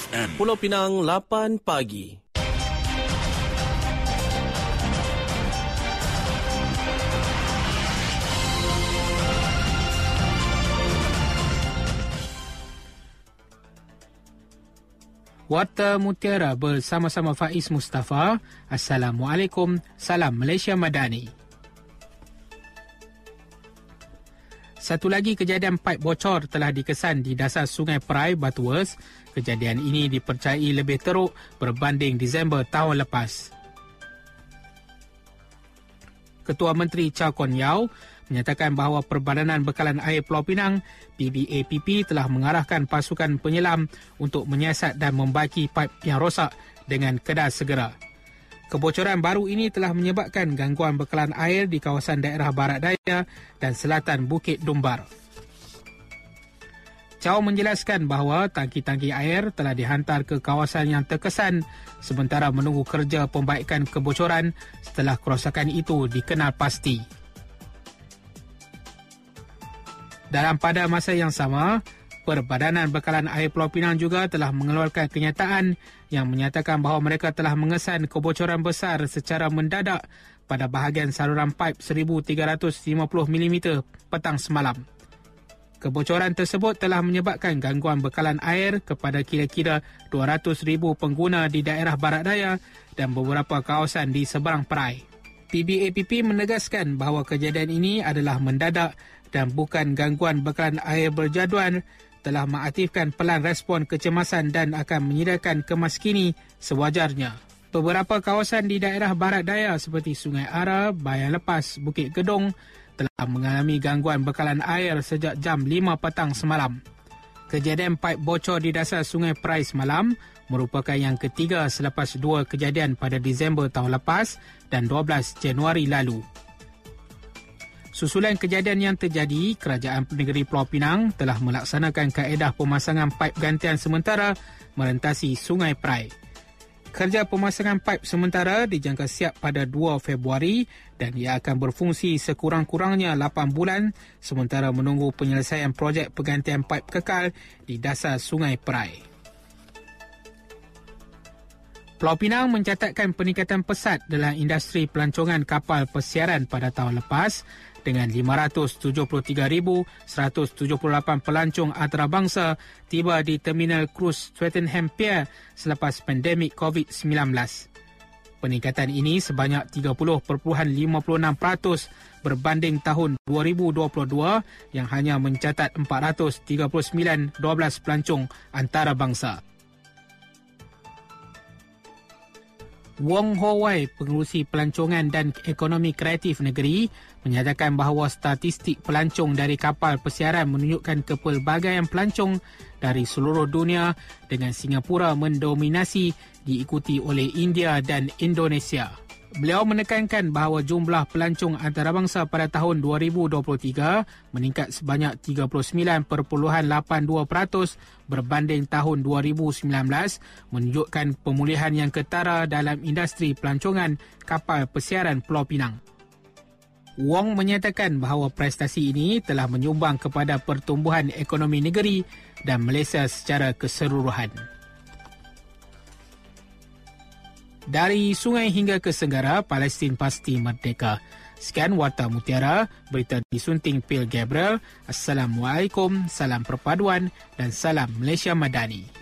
FM. Pulau Pinang 8 pagi. Warta Mutiara bersama-sama Faiz Mustafa. Assalamualaikum. Salam Malaysia Madani. Satu lagi kejadian paip bocor telah dikesan di dasar Sungai Perai, Batuas. Kejadian ini dipercayai lebih teruk berbanding Disember tahun lepas. Ketua Menteri Chow Kon Yao menyatakan bahawa Perbadanan Bekalan Air Pulau Pinang PBAPP telah mengarahkan pasukan penyelam untuk menyiasat dan membaki paip yang rosak dengan kedas segera. Kebocoran baru ini telah menyebabkan gangguan bekalan air di kawasan daerah barat daya dan selatan Bukit Dumbar. Chow menjelaskan bahawa tangki-tangki air telah dihantar ke kawasan yang terkesan sementara menunggu kerja pembaikan kebocoran setelah kerosakan itu dikenal pasti. Dalam pada masa yang sama, Perbadanan Bekalan Air Pulau Pinang juga telah mengeluarkan kenyataan yang menyatakan bahawa mereka telah mengesan kebocoran besar secara mendadak pada bahagian saluran paip 1350 mm petang semalam. Kebocoran tersebut telah menyebabkan gangguan bekalan air kepada kira-kira 200,000 pengguna di daerah barat daya dan beberapa kawasan di seberang perai. PBAPP menegaskan bahawa kejadian ini adalah mendadak dan bukan gangguan bekalan air berjadual telah mengaktifkan pelan respon kecemasan dan akan menyediakan kemas kini sewajarnya. Beberapa kawasan di daerah barat daya seperti Sungai Ara, Bayan Lepas, Bukit Gedong telah mengalami gangguan bekalan air sejak jam 5 petang semalam. Kejadian paip bocor di dasar Sungai Perai semalam merupakan yang ketiga selepas dua kejadian pada Disember tahun lepas dan 12 Januari lalu. Susulan kejadian yang terjadi, Kerajaan Negeri Pulau Pinang telah melaksanakan kaedah pemasangan paip gantian sementara merentasi Sungai Perai. Kerja pemasangan paip sementara dijangka siap pada 2 Februari dan ia akan berfungsi sekurang-kurangnya 8 bulan sementara menunggu penyelesaian projek pergantian paip kekal di dasar Sungai Perai. Pulau Pinang mencatatkan peningkatan pesat dalam industri pelancongan kapal persiaran pada tahun lepas dengan 573,178 pelancong antarabangsa tiba di Terminal Cruise Swettenham Pier selepas pandemik COVID-19. Peningkatan ini sebanyak 30.56% berbanding tahun 2022 yang hanya mencatat 439.12 pelancong antarabangsa. Wong Ho Wai, pengurusi pelancongan dan ekonomi kreatif negeri, menyatakan bahawa statistik pelancong dari kapal persiaran menunjukkan kepelbagaian pelancong dari seluruh dunia dengan Singapura mendominasi diikuti oleh India dan Indonesia. Beliau menekankan bahawa jumlah pelancong antarabangsa pada tahun 2023 meningkat sebanyak 39.82% berbanding tahun 2019 menunjukkan pemulihan yang ketara dalam industri pelancongan kapal persiaran Pulau Pinang. Wong menyatakan bahawa prestasi ini telah menyumbang kepada pertumbuhan ekonomi negeri dan Malaysia secara keseluruhan. Dari sungai hingga ke senggara, Palestin pasti merdeka. Sekian Warta Mutiara, berita disunting Pil Gabriel. Assalamualaikum, salam perpaduan dan salam Malaysia Madani.